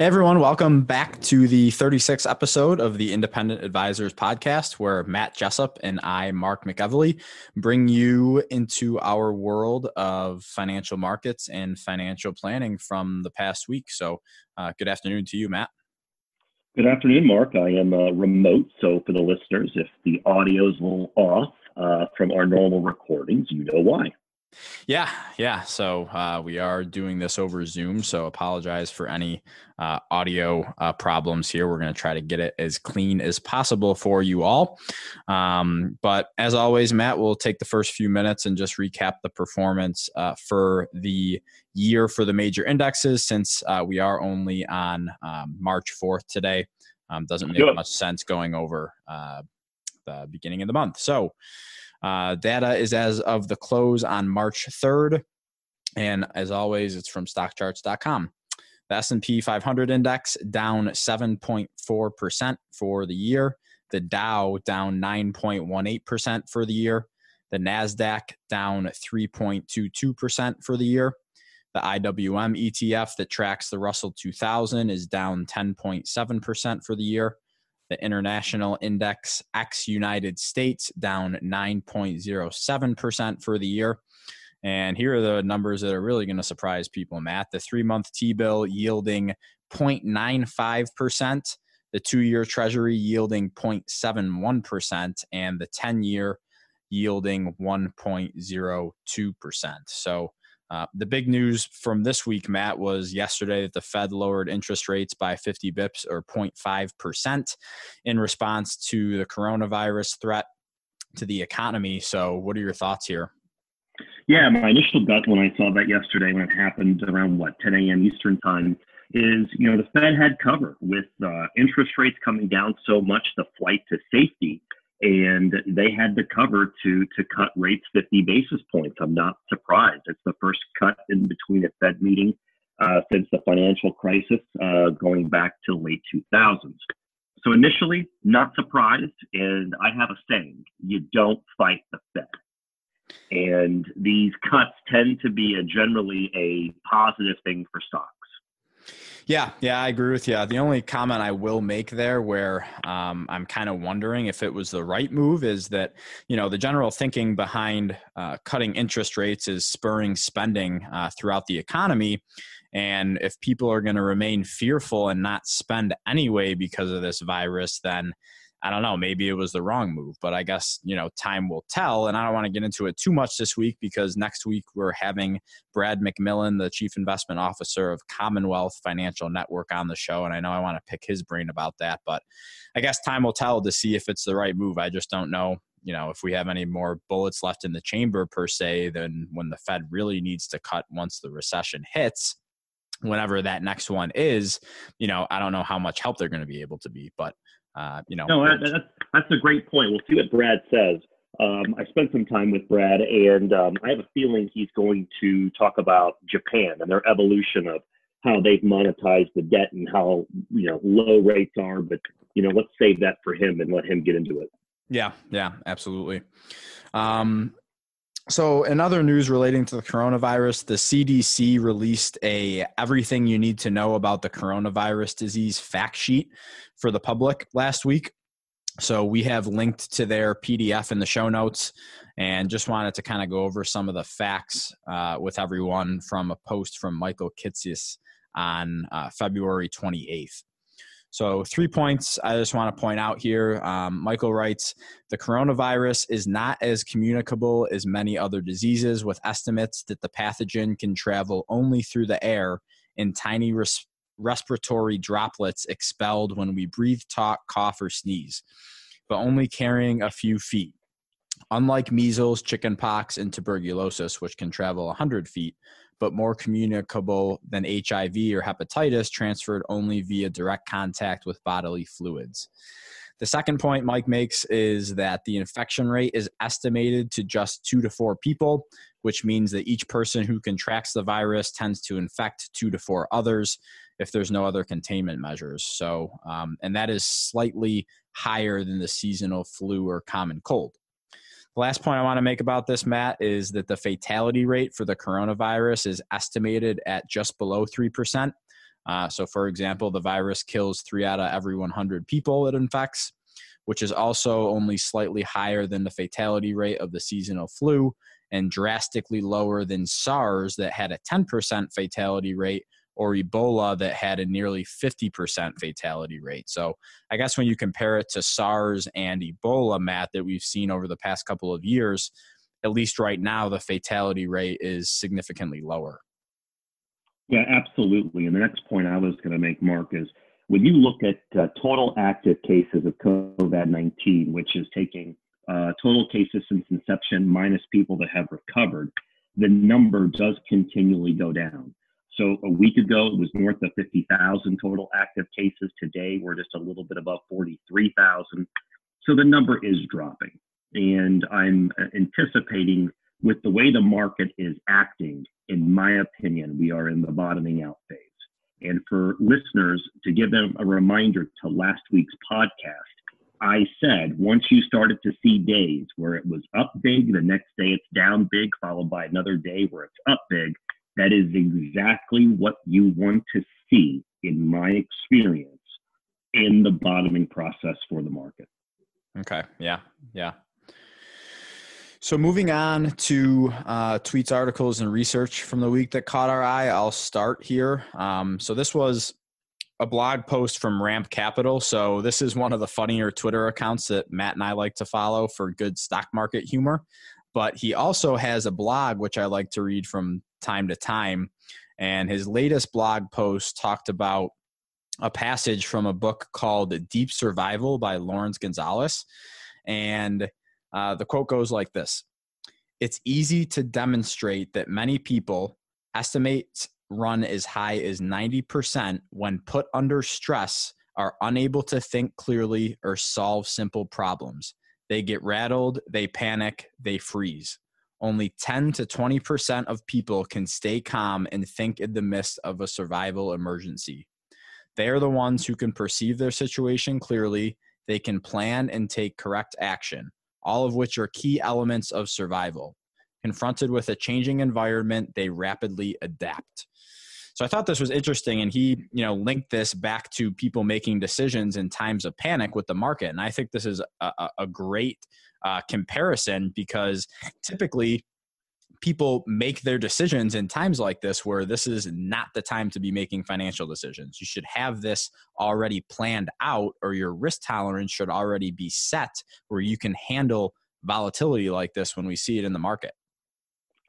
Hey everyone, welcome back to the 36th episode of the Independent Advisors podcast, where Matt Jessup and I, Mark McEvely, bring you into our world of financial markets and financial planning from the past week. So, uh, good afternoon to you, Matt. Good afternoon, Mark. I am uh, remote, so for the listeners, if the audio is a little off uh, from our normal recordings, you know why. Yeah, yeah. So uh, we are doing this over Zoom. So apologize for any uh, audio uh, problems here. We're going to try to get it as clean as possible for you all. Um, but as always, Matt we'll take the first few minutes and just recap the performance uh, for the year for the major indexes since uh, we are only on um, March 4th today. Um, doesn't make much sense going over uh, the beginning of the month. So, uh, data is as of the close on March 3rd. And as always, it's from stockcharts.com. The S&P 500 index down 7.4% for the year. The Dow down 9.18% for the year. The Nasdaq down 3.22% for the year. The IWM ETF that tracks the Russell 2000 is down 10.7% for the year. The international index ex United States down 9.07% for the year. And here are the numbers that are really going to surprise people, Matt. The three month T bill yielding 0.95%, the two year Treasury yielding 0.71%, and the 10 year yielding 1.02%. So uh, the big news from this week, Matt, was yesterday that the Fed lowered interest rates by 50 bips or 0.5% in response to the coronavirus threat to the economy. So, what are your thoughts here? Yeah, my initial gut when I saw that yesterday, when it happened around what 10 a.m. Eastern time, is you know the Fed had cover with uh, interest rates coming down so much, the flight to safety and they had the cover to to cut rates 50 basis points. I'm not surprised. It's the first cut in between a Fed meeting uh, since the financial crisis, uh, going back to late 2000s. So initially, not surprised. And I have a saying: you don't fight the Fed. And these cuts tend to be a generally a positive thing for stocks. Yeah, yeah, I agree with you. The only comment I will make there, where um, I'm kind of wondering if it was the right move, is that you know the general thinking behind uh, cutting interest rates is spurring spending uh, throughout the economy, and if people are going to remain fearful and not spend anyway because of this virus, then I don't know, maybe it was the wrong move, but I guess, you know, time will tell. And I don't want to get into it too much this week because next week we're having Brad McMillan, the Chief Investment Officer of Commonwealth Financial Network, on the show. And I know I want to pick his brain about that, but I guess time will tell to see if it's the right move. I just don't know. You know, if we have any more bullets left in the chamber per se, than when the Fed really needs to cut once the recession hits, whenever that next one is, you know, I don't know how much help they're going to be able to be, but uh, you know. No, that's that's a great point. We'll see what Brad says. Um, I spent some time with Brad, and um, I have a feeling he's going to talk about Japan and their evolution of how they've monetized the debt and how you know low rates are. But you know, let's save that for him and let him get into it. Yeah, yeah, absolutely. Um, so, in other news relating to the coronavirus, the CDC released a everything you need to know about the coronavirus disease fact sheet for the public last week. So, we have linked to their PDF in the show notes and just wanted to kind of go over some of the facts uh, with everyone from a post from Michael Kitces on uh, February 28th. So, three points I just want to point out here. Um, Michael writes The coronavirus is not as communicable as many other diseases, with estimates that the pathogen can travel only through the air in tiny res- respiratory droplets expelled when we breathe, talk, cough, or sneeze, but only carrying a few feet. Unlike measles, chickenpox, and tuberculosis, which can travel 100 feet, but more communicable than HIV or hepatitis, transferred only via direct contact with bodily fluids. The second point Mike makes is that the infection rate is estimated to just two to four people, which means that each person who contracts the virus tends to infect two to four others if there's no other containment measures. So, um, and that is slightly higher than the seasonal flu or common cold. The last point I want to make about this, Matt, is that the fatality rate for the coronavirus is estimated at just below 3%. Uh, so, for example, the virus kills three out of every 100 people it infects, which is also only slightly higher than the fatality rate of the seasonal flu and drastically lower than SARS that had a 10% fatality rate or Ebola that had a nearly 50% fatality rate. So I guess when you compare it to SARS and Ebola, Matt, that we've seen over the past couple of years, at least right now, the fatality rate is significantly lower. Yeah, absolutely. And the next point I was going to make, Mark, is when you look at uh, total active cases of COVID 19, which is taking uh, total cases since inception minus people that have recovered, the number does continually go down. So a week ago, it was north of 50,000 total active cases. Today, we're just a little bit above 43,000. So the number is dropping. And I'm anticipating with the way the market is acting, in my opinion, we are in the bottoming out phase. And for listeners, to give them a reminder to last week's podcast, I said once you started to see days where it was up big, the next day it's down big, followed by another day where it's up big, that is exactly what you want to see, in my experience, in the bottoming process for the market. Okay. Yeah. Yeah. So moving on to uh, tweets, articles, and research from the week that caught our eye, I'll start here. Um, so this was a blog post from Ramp Capital. So this is one of the funnier Twitter accounts that Matt and I like to follow for good stock market humor. But he also has a blog which I like to read from time to time. And his latest blog post talked about a passage from a book called Deep Survival by Laurence Gonzales. And uh, the quote goes like this It's easy to demonstrate that many people estimate run as high as 90% when put under stress are unable to think clearly or solve simple problems. They get rattled, they panic, they freeze only 10 to 20% of people can stay calm and think in the midst of a survival emergency. They are the ones who can perceive their situation clearly, they can plan and take correct action, all of which are key elements of survival. Confronted with a changing environment, they rapidly adapt. So I thought this was interesting, and he, you know, linked this back to people making decisions in times of panic with the market, and I think this is a, a great uh, comparison because typically people make their decisions in times like this where this is not the time to be making financial decisions. You should have this already planned out, or your risk tolerance should already be set where you can handle volatility like this when we see it in the market.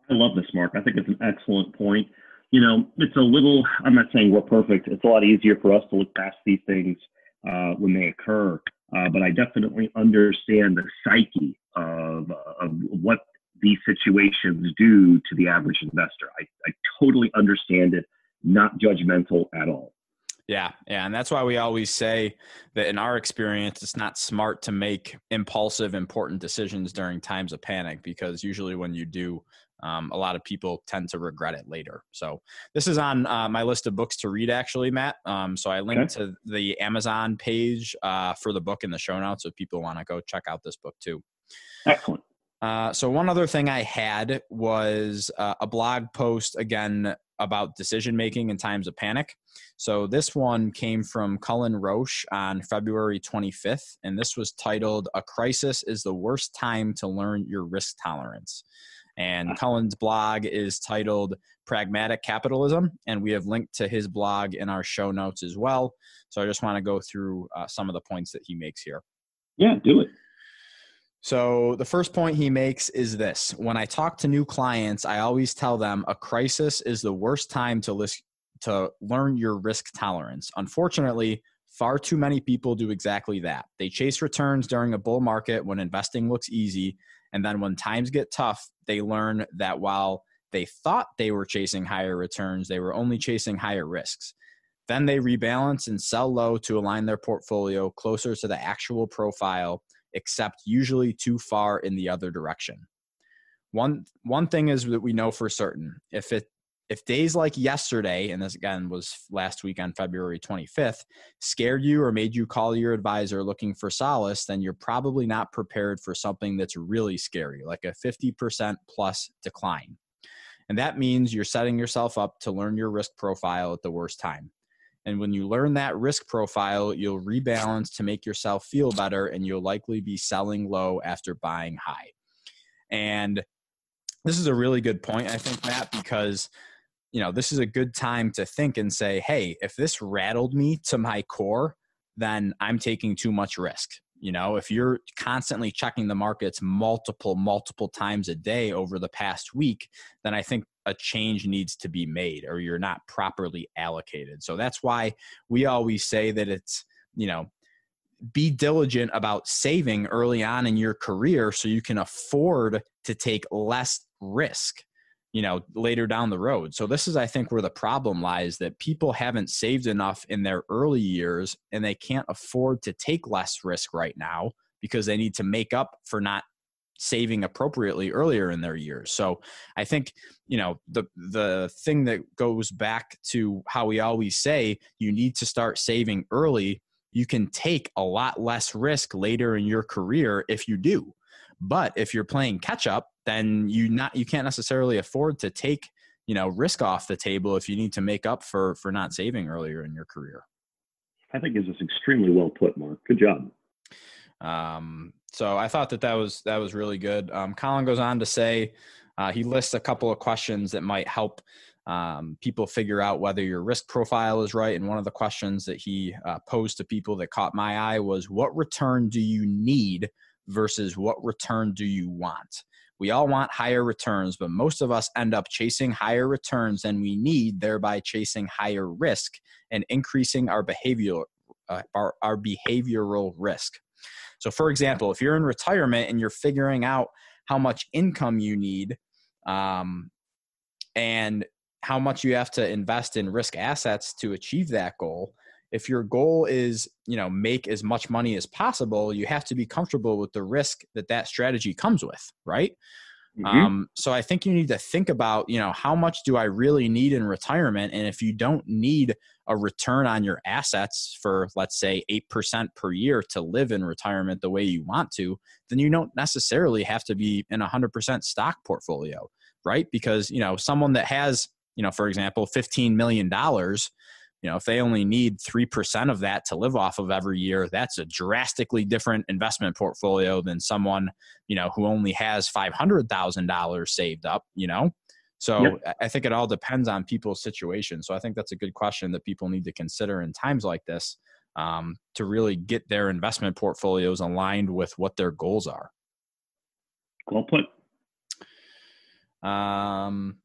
I love this, Mark. I think it's an excellent point. You know, it's a little, I'm not saying we're perfect. It's a lot easier for us to look past these things uh, when they occur. Uh, but I definitely understand the psyche of, of what these situations do to the average investor. I, I totally understand it, not judgmental at all. Yeah, yeah, and that's why we always say that in our experience, it's not smart to make impulsive, important decisions during times of panic because usually when you do, um, a lot of people tend to regret it later. So this is on uh, my list of books to read, actually, Matt. Um, so I linked okay. to the Amazon page uh, for the book in the show notes if people want to go check out this book too. Excellent. Uh, so one other thing I had was uh, a blog post again about decision making in times of panic. So this one came from Cullen Roche on February 25th, and this was titled "A Crisis is the Worst Time to Learn Your Risk Tolerance." And Cullen's blog is titled Pragmatic Capitalism, and we have linked to his blog in our show notes as well. So I just want to go through uh, some of the points that he makes here. Yeah, do it. So, the first point he makes is this when I talk to new clients, I always tell them a crisis is the worst time to, list, to learn your risk tolerance. Unfortunately, far too many people do exactly that. They chase returns during a bull market when investing looks easy. And then when times get tough, they learn that while they thought they were chasing higher returns, they were only chasing higher risks. Then they rebalance and sell low to align their portfolio closer to the actual profile, except usually too far in the other direction. One one thing is that we know for certain. If it if days like yesterday, and this again was last week on February 25th, scared you or made you call your advisor looking for solace, then you're probably not prepared for something that's really scary, like a 50% plus decline. And that means you're setting yourself up to learn your risk profile at the worst time. And when you learn that risk profile, you'll rebalance to make yourself feel better, and you'll likely be selling low after buying high. And this is a really good point, I think, Matt, because you know, this is a good time to think and say, hey, if this rattled me to my core, then I'm taking too much risk. You know, if you're constantly checking the markets multiple, multiple times a day over the past week, then I think a change needs to be made or you're not properly allocated. So that's why we always say that it's, you know, be diligent about saving early on in your career so you can afford to take less risk you know later down the road. So this is i think where the problem lies that people haven't saved enough in their early years and they can't afford to take less risk right now because they need to make up for not saving appropriately earlier in their years. So i think you know the the thing that goes back to how we always say you need to start saving early you can take a lot less risk later in your career if you do but if you're playing catch up then you not you can't necessarily afford to take you know risk off the table if you need to make up for for not saving earlier in your career. I think this is extremely well put, Mark. Good job. Um, so I thought that that was that was really good. Um, Cullen goes on to say uh, he lists a couple of questions that might help um, people figure out whether your risk profile is right. And one of the questions that he uh, posed to people that caught my eye was, "What return do you need versus what return do you want?" We all want higher returns, but most of us end up chasing higher returns than we need, thereby chasing higher risk and increasing our behavioral uh, our, our behavioral risk. So, for example, if you're in retirement and you're figuring out how much income you need um, and how much you have to invest in risk assets to achieve that goal, if your goal is you know make as much money as possible you have to be comfortable with the risk that that strategy comes with right? Mm-hmm. um, so i think you need to think about you know how much do i really need in retirement? And if you don't need a return on your assets for let's say 8% per year to live in retirement the way you want to then you don't necessarily have to be in a 100% stock portfolio right? Because you know someone that has you know for example 15 million dollars you know if they only need 3% of that to live off of every year that's a drastically different investment portfolio than someone you know who only has $500000 saved up you know? So yep. i think it all depends on people's situation. So i think that's a good question that people need to consider in times like this um, to really get their investment portfolios aligned with what their goals are. Well put. Um,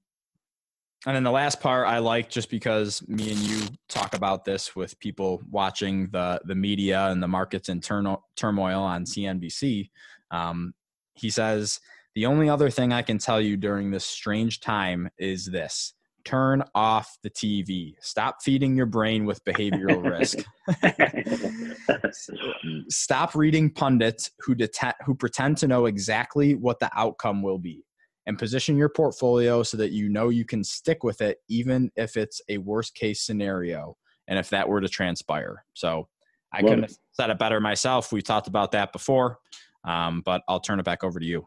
and then the last part I like just because me and you talk about this with people watching the the media and the markets in turmoil on CNBC. Um, he says the only other thing I can tell you during this strange time is this: turn off the TV. Stop feeding your brain with behavioral risk. Stop reading pundits who det- who pretend to know exactly what the outcome will be and position your portfolio so that you know you can stick with it even if it's a worst case scenario and if that were to transpire. So I Love couldn't it. have said it better myself. We talked about that before, um, but I'll turn it back over to you.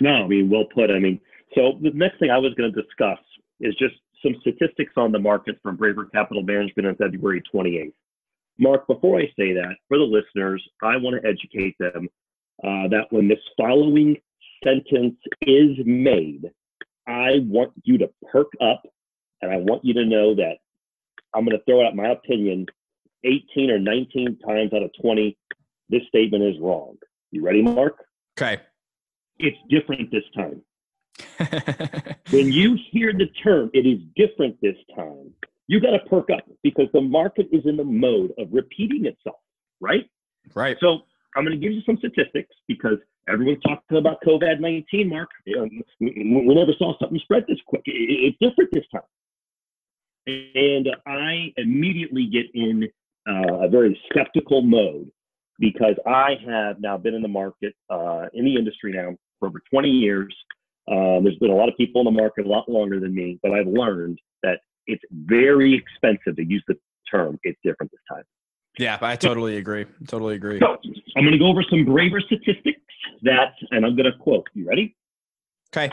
No, I mean, well put. I mean, so the next thing I was going to discuss is just some statistics on the market from Braver Capital Management on February 28th. Mark, before I say that, for the listeners, I want to educate them uh, that when this following sentence is made, I want you to perk up and I want you to know that I'm going to throw out my opinion 18 or 19 times out of 20. This statement is wrong. You ready, Mark? Okay. It's different this time. when you hear the term, it is different this time, you got to perk up because the market is in the mode of repeating itself, right? Right. So I'm going to give you some statistics because Everyone's talking about COVID 19, Mark. we never saw something spread this quick. It's different this time. And I immediately get in uh, a very skeptical mode because I have now been in the market, uh, in the industry now for over 20 years. Um, there's been a lot of people in the market a lot longer than me, but I've learned that it's very expensive to use the term it's different this time. Yeah, I totally agree. Totally agree. So I'm going to go over some braver statistics that, and I'm going to quote. You ready? Okay.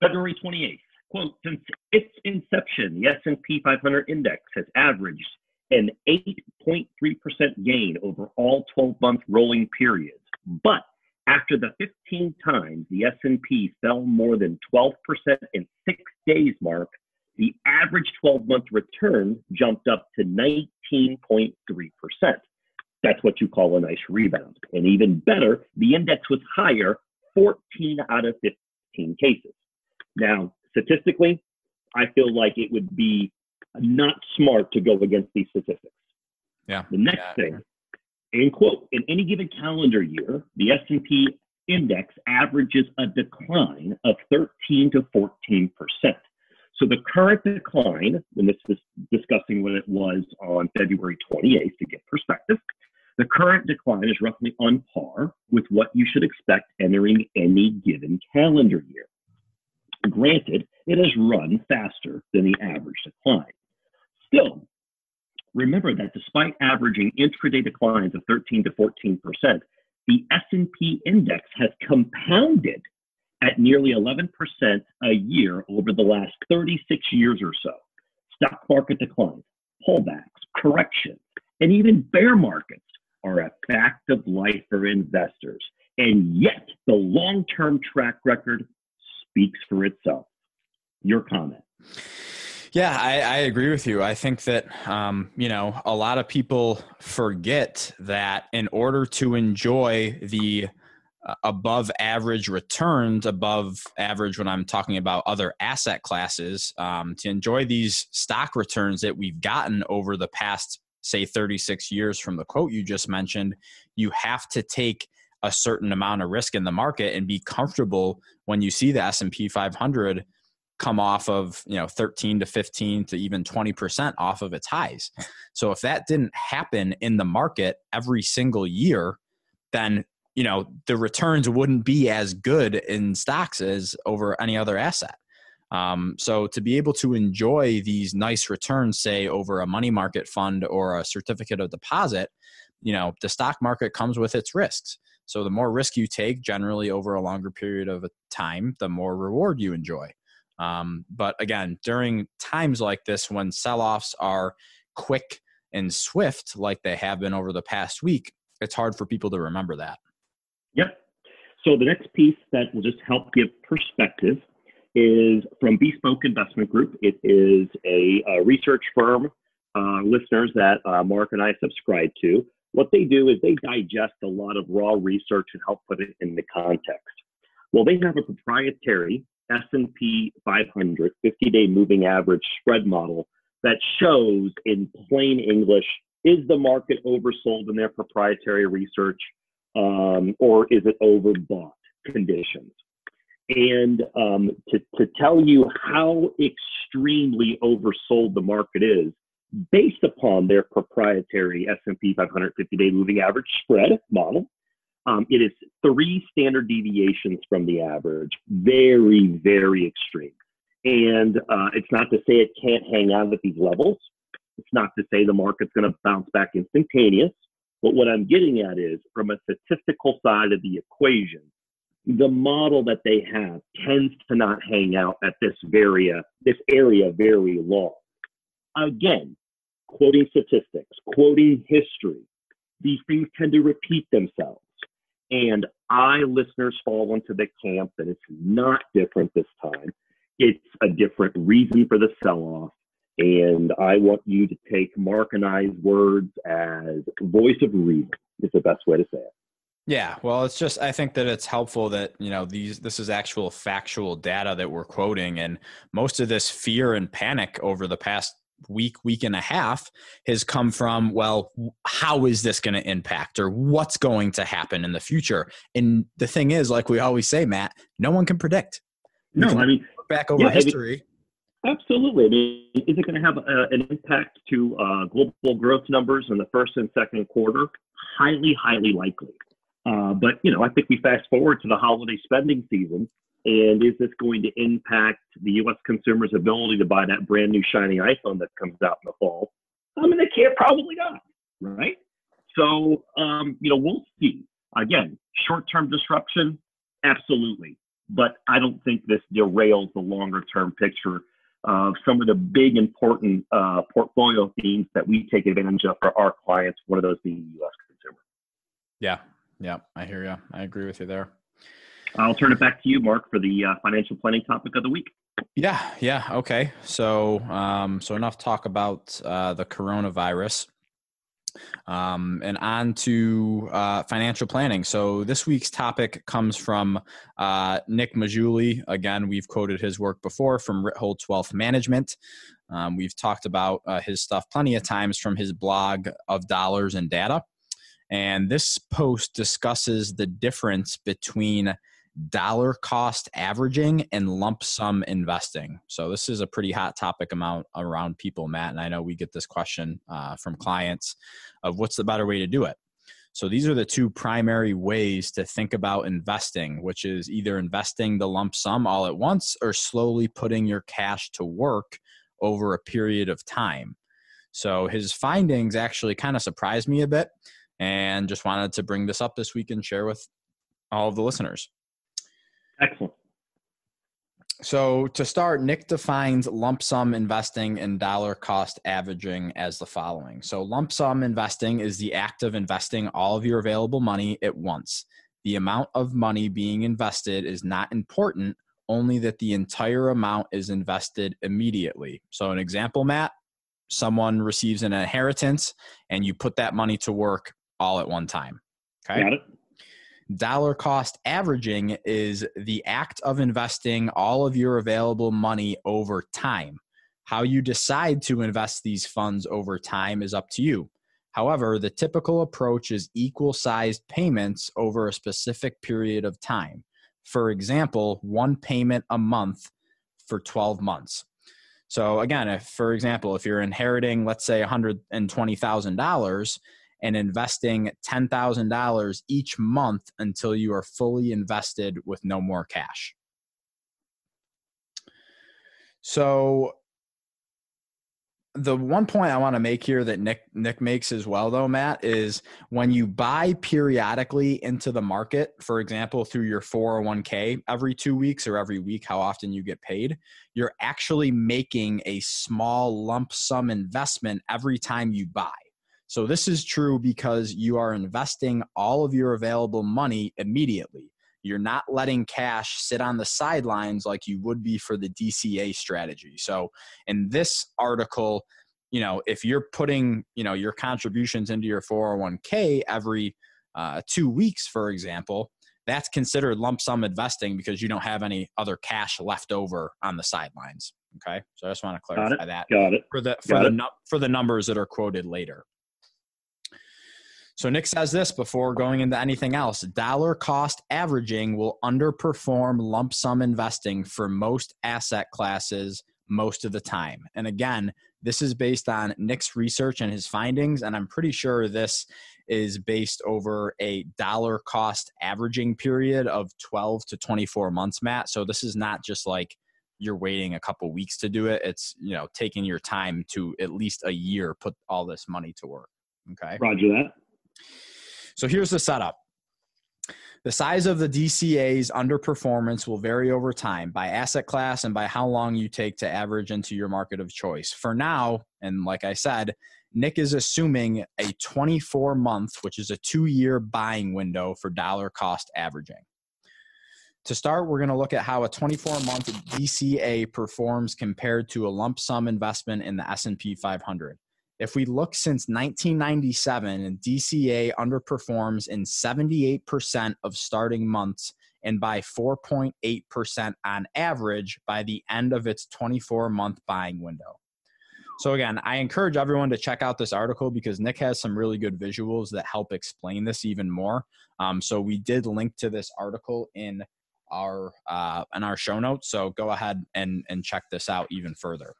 February 28th. Quote, since its inception, the S&P 500 index has averaged an 8.3% gain over all 12-month rolling periods. But after the 15 times the S&P fell more than 12% in 6 days mark, the average 12-month return jumped up to 19.3%. That's what you call a nice rebound. And even better, the index was higher 14 out of 15 cases. Now, statistically, I feel like it would be not smart to go against these statistics. Yeah. The next yeah. thing, in quote, in any given calendar year, the S&P index averages a decline of 13 to 14 percent. So the current decline, and this is discussing what it was on February 28th to get perspective, the current decline is roughly on par with what you should expect entering any given calendar year. Granted, it has run faster than the average decline. Still, remember that despite averaging intraday declines of 13 to 14 percent, the S&P index has compounded at nearly 11% a year over the last 36 years or so. Stock market declines, pullbacks, corrections, and even bear markets are a fact of life for investors. And yet, the long term track record speaks for itself. Your comment. Yeah, I, I, agree with you. I think that, um, you know, a lot of people forget that in order to enjoy the above average returns, above average when I'm talking about other asset classes, um, to enjoy these stock returns that we've gotten over the past, say, 36 years from the quote you just mentioned, you have to take a certain amount of risk in the market and be comfortable when you see the S&P 500 come off of you know 13 to 15 to even 20% off of its highs. So if that didn't happen in the market every single year then you know the returns wouldn't be as good in stocks as over any other asset. Um, so to be able to enjoy these nice returns say over a money market fund or a certificate of deposit you know the stock market comes with its risks. So the more risk you take generally over a longer period of time the more reward you enjoy. Um, but again, during times like this, when sell offs are quick and swift, like they have been over the past week, it's hard for people to remember that. Yep. So the next piece that will just help give perspective is from Bespoke Investment Group. It is a, a research firm, uh, listeners that uh, Mark and I subscribe to. What they do is they digest a lot of raw research and help put it in the context. Well, they have a proprietary S&P 500 50-day moving average spread model that shows in plain English is the market oversold in their proprietary research um, or is it overbought conditions? And um, to, to tell you how extremely oversold the market is, based upon their proprietary S&P 500 50-day moving average spread model, um, it is three standard deviations from the average, very, very extreme. And uh, it's not to say it can't hang out at these levels. It's not to say the market's going to bounce back instantaneous. But what I'm getting at is from a statistical side of the equation, the model that they have tends to not hang out at this area, uh, this area very long. Again, quoting statistics, quoting history, these things tend to repeat themselves. And I, listeners, fall into the camp that it's not different this time. It's a different reason for the sell off. And I want you to take Mark and I's words as voice of reason, is the best way to say it. Yeah, well, it's just I think that it's helpful that you know these this is actual factual data that we're quoting, and most of this fear and panic over the past week, week and a half has come from, well, how is this going to impact or what's going to happen in the future? And the thing is, like we always say, Matt, no one can predict. no, I mean, back over yeah, history. Absolutely. I mean, is it going to have a, an impact to uh, global growth numbers in the first and second quarter? Highly, highly likely. Uh, but you know, I think we fast forward to the holiday spending season, and is this going to impact the U.S. consumer's ability to buy that brand new shiny iPhone that comes out in the fall? I mean, they can't probably not, right? So, um, you know, we'll see. Again, short-term disruption, absolutely, but I don't think this derails the longer-term picture of some of the big important uh, portfolio themes that we take advantage of for our clients. One of those being the U.S. consumer. Yeah, yeah, I hear you. I agree with you there. I'll turn it back to you, Mark, for the uh, financial planning topic of the week. Yeah, yeah, okay. So, um, so enough talk about uh, the coronavirus. Um, and on to uh, financial planning. So this week's topic comes from uh, Nick Maggiulli. Again, we've quoted his work before from Ritholtz Wealth Management. Um, we've talked about uh, his stuff plenty of times from his blog of dollars and data. And this post discusses the difference between dollar cost averaging and lump sum investing. So this is a pretty hot topic amount around people, Matt. And I know we get this question uh, from clients of what's the better way to do it. So these are the two primary ways to think about investing, which is either investing the lump sum all at once or slowly putting your cash to work over a period of time. So his findings actually kind of surprised me a bit and just wanted to bring this up this week and share with all of the listeners. Excellent. So to start, Nick defines lump sum investing and dollar cost averaging as the following. So lump sum investing is the act of investing all of your available money at once. The amount of money being invested is not important, only that the entire amount is invested immediately. So an example, Matt, someone receives an inheritance and you put that money to work all at one time. Okay. Got it. Dollar cost averaging is the act of investing all of your available money over time. How you decide to invest these funds over time is up to you. However, the typical approach is equal sized payments over a specific period of time. For example, one payment a month for 12 months. So, again, if, for example, if you're inheriting, let's say $120,000, and investing $10,000 each month until you are fully invested with no more cash. So the one point I want to make here that Nick Nick makes as well though Matt is when you buy periodically into the market for example through your 401k every 2 weeks or every week how often you get paid you're actually making a small lump sum investment every time you buy so this is true because you are investing all of your available money immediately. You're not letting cash sit on the sidelines like you would be for the DCA strategy. So in this article, you know, if you're putting, you know, your contributions into your 401k every uh, two weeks, for example, that's considered lump sum investing because you don't have any other cash left over on the sidelines. Okay, so I just want to clarify that Got it. for the for Got the for the numbers that are quoted later. So Nick says this before going into anything else dollar cost averaging will underperform lump sum investing for most asset classes most of the time. And again, this is based on Nick's research and his findings. And I'm pretty sure this is based over a dollar cost averaging period of 12 to 24 months, Matt. So this is not just like you're waiting a couple weeks to do it. It's, you know, taking your time to at least a year put all this money to work. Okay. Roger that. So here's the setup. The size of the DCA's underperformance will vary over time by asset class and by how long you take to average into your market of choice. For now, and like I said, Nick is assuming a 24 month, which is a two year buying window for dollar cost averaging. To start, we're going to look at how a 24 month DCA performs compared to a lump sum investment in the S&P 500. If we look since 1997, DCA underperforms in 78% of starting months and by 4.8% on average by the end of its 24 month buying window. So, again, I encourage everyone to check out this article because Nick has some really good visuals that help explain this even more. Um, so, we did link to this article in our uh, in our show notes. So go ahead and and check this out even further.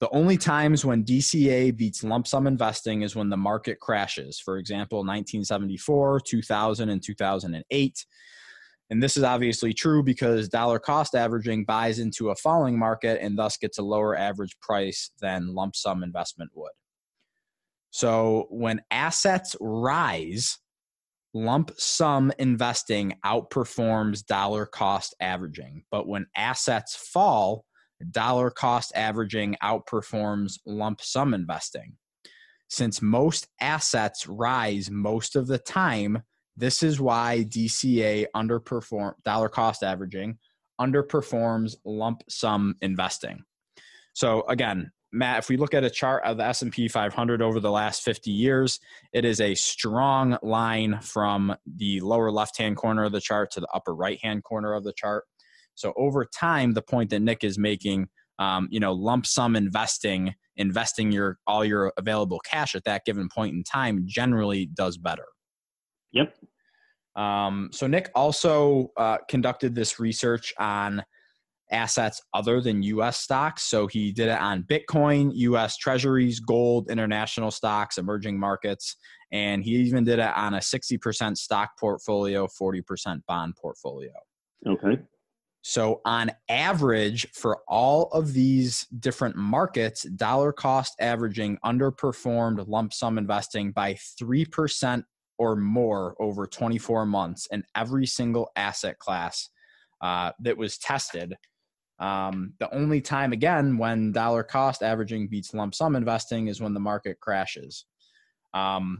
The only times when DCA beats lump sum investing is when the market crashes. For example, 1974, 2000, and 2008. And this is obviously true because dollar cost averaging buys into a falling market and thus gets a lower average price than lump sum investment would. So when assets rise, lump sum investing outperforms dollar cost averaging. But when assets fall, dollar cost averaging outperforms lump sum investing. Since most assets rise most of the time, this is why DCA underperform dollar cost averaging underperforms lump sum investing. So again, Matt, if we look at a chart of the S&P 500 over the last 50 years, it is a strong line from the lower left-hand corner of the chart to the upper right-hand corner of the chart. So over time, the point that Nick is making, um, you know, lump sum investing, investing your all your available cash at that given point in time generally does better. Yep. Um, so Nick also uh, conducted this research on assets other than U.S. stocks. So he did it on Bitcoin, U.S. Treasuries, gold, international stocks, emerging markets, and he even did it on a 60% stock portfolio, 40% bond portfolio. Okay. So, on average, for all of these different markets, dollar cost averaging underperformed lump sum investing by 3% or more over 24 months in every single asset class uh, that was tested. Um, the only time, again, when dollar cost averaging beats lump sum investing is when the market crashes. Um,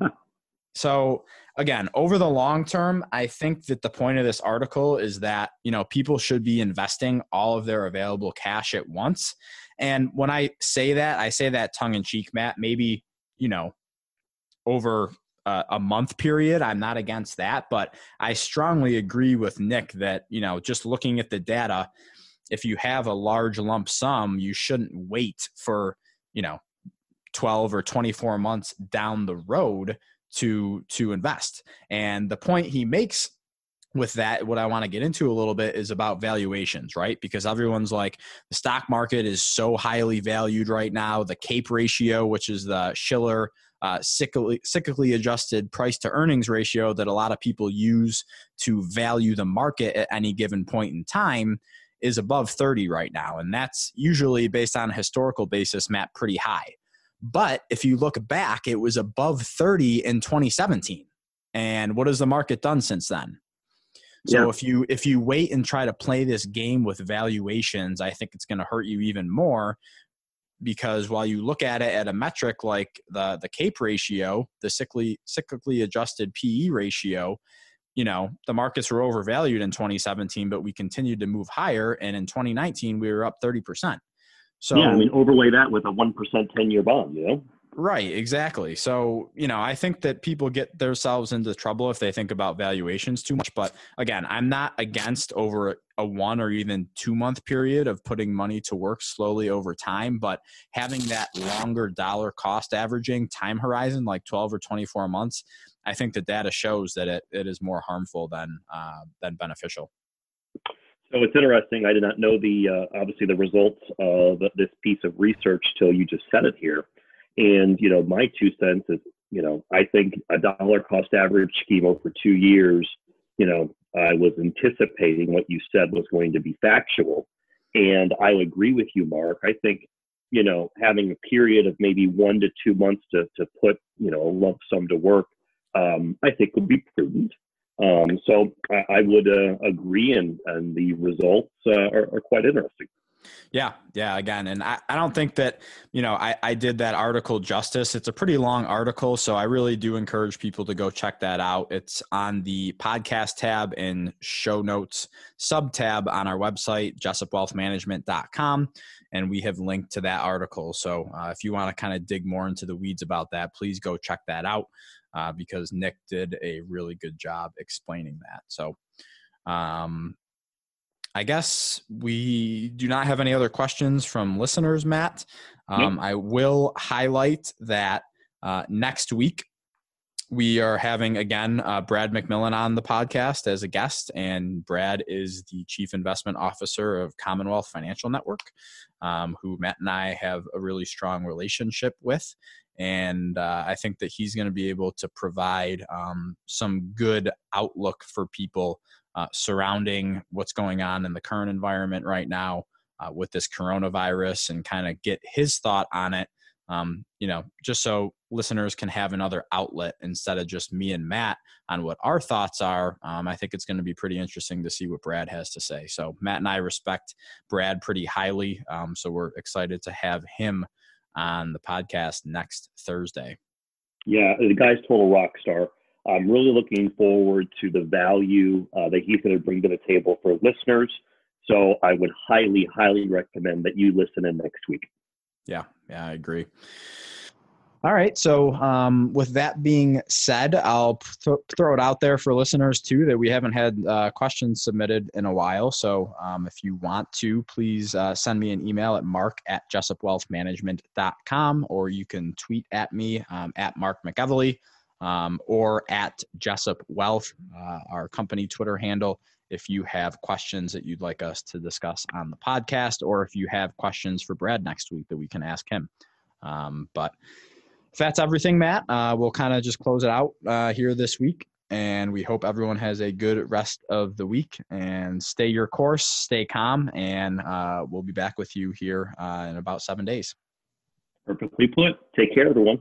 so again, over the long term, I think that the point of this article is that, you know, people should be investing all of their available cash at once. And when I say that, I say that tongue in cheek, Matt, maybe, you know, over a, a month period, I'm not against that, but I strongly agree with Nick that, you know, just looking at the data, if you have a large lump sum, you shouldn't wait for, you know, 12 or 24 months down the road to to invest. And the point he makes with that what i want to get into a little bit is about valuations right? Because everyone's like the stock market is so highly valued right now. The cape ratio which is the shiller uh, cyclically, cyclically adjusted price to earnings ratio that a lot of people use to value the market at any given point in time is above 30 right now. And that's usually based on a historical basis matt pretty high but if you look back, it was above 30 in 2017. And what has the market done since then? So yeah. if you if you wait and try to play this game with valuations, I think it's going to hurt you even more because while you look at it at a metric like the the CAPE ratio, the cyclically cyclically adjusted PE ratio, you know, the markets were overvalued in 2017, but we continued to move higher and in 2019 we were up 30%. So yeah, I mean, overlay that with a one percent ten year bond, you know. Right, exactly. So, you know, I think that people get themselves into trouble if they think about valuations too much. But again, I'm not against over a one or even two month period of putting money to work slowly over time. But having that longer dollar cost averaging time horizon, like 12 or 24 months, I think the data shows that it, it is more harmful than, uh, than beneficial. So it's interesting. I did not know the uh, obviously the results of this piece of research till you just said it here. And you know, my two cents is, you know, I think a dollar cost average scheme over two years. You know, I was anticipating what you said was going to be factual, and I agree with you, Mark. I think you know having a period of maybe one to two months to to put you know a lump sum to work, um, I think would be prudent. Um, so I, I would uh, agree, and, and the results uh, are, are, quite interesting. Yeah, yeah, again, and I, I don't think that, you know, I, I did that article justice. It's a pretty long article, so I really do encourage people to go check that out. It's on the podcast tab and show notes sub tab on our website, jessupwealthmanagement.com, and we have linked to that article. So uh, if you want to kind of dig more into the weeds about that, please go check that out uh, because Nick did a really good job explaining that. So, um, I guess we do not have any other questions from listeners, Matt. Um, I will highlight that uh, next week we are having again uh, Brad McMillan on the podcast as a guest, and Brad is the Chief Investment Officer of Commonwealth Financial Network, um, who Matt and I have a really strong relationship with. And uh, I think that he's going to be able to provide um, some good outlook for people uh, surrounding what's going on in the current environment right now uh, with this coronavirus and kind of get his thought on it. Um, you know, just so listeners can have another outlet instead of just me and Matt on what our thoughts are. Um, I think it's going to be pretty interesting to see what Brad has to say. So Matt and I respect Brad pretty highly. Um, so we're excited to have him on the podcast next Thursday. Yeah, the guy's total rock star. I'm really looking forward to the value uh, that he's going to bring to the table for listeners. So I would highly, highly recommend that you listen in next week. Yeah, yeah, I agree. All right. So, um, with that being said, I'll th- throw it out there for listeners too that we haven't had uh, questions submitted in a while. So, um, if you want to, please uh, send me an email at mark at jessupwealthmanagement.com or you can tweet at me um, at Mark McEvely um, or at Jessup Wealth, uh, our company Twitter handle if you have questions that you'd like us to discuss on the podcast, or if you have questions for Brad next week that we can ask him. Um, but if that's everything, Matt, uh, we'll kind of just close it out uh, here this week. And we hope everyone has a good rest of the week and stay your course, stay calm, and uh, we'll be back with you here uh, in about seven days. Perfectly put. Take care, everyone.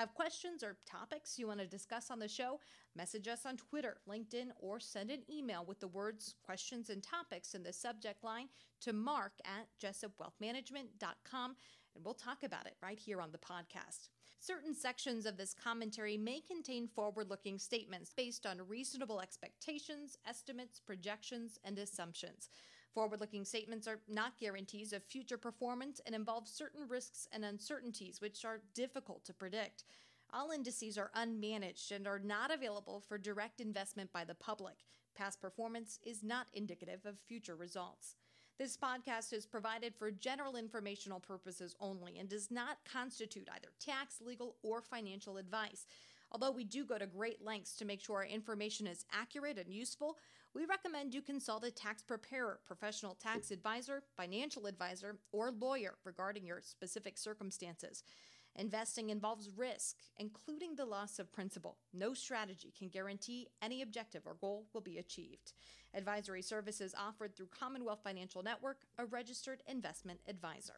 Have questions or topics you want to discuss on the show? Message us on Twitter, LinkedIn, or send an email with the words questions and topics in the subject line to mark at jessupwealthmanagement.com, and we'll talk about it right here on the podcast. Certain sections of this commentary may contain forward looking statements based on reasonable expectations, estimates, projections, and assumptions. Forward looking statements are not guarantees of future performance and involve certain risks and uncertainties which are difficult to predict. All indices are unmanaged and are not available for direct investment by the public. Past performance is not indicative of future results. This podcast is provided for general informational purposes only and does not constitute either tax, legal, or financial advice. Although we do go to great lengths to make sure our information is accurate and useful, we recommend you consult a tax preparer, professional tax advisor, financial advisor, or lawyer regarding your specific circumstances. Investing involves risk, including the loss of principal. No strategy can guarantee any objective or goal will be achieved. Advisory services offered through Commonwealth Financial Network, a registered investment advisor.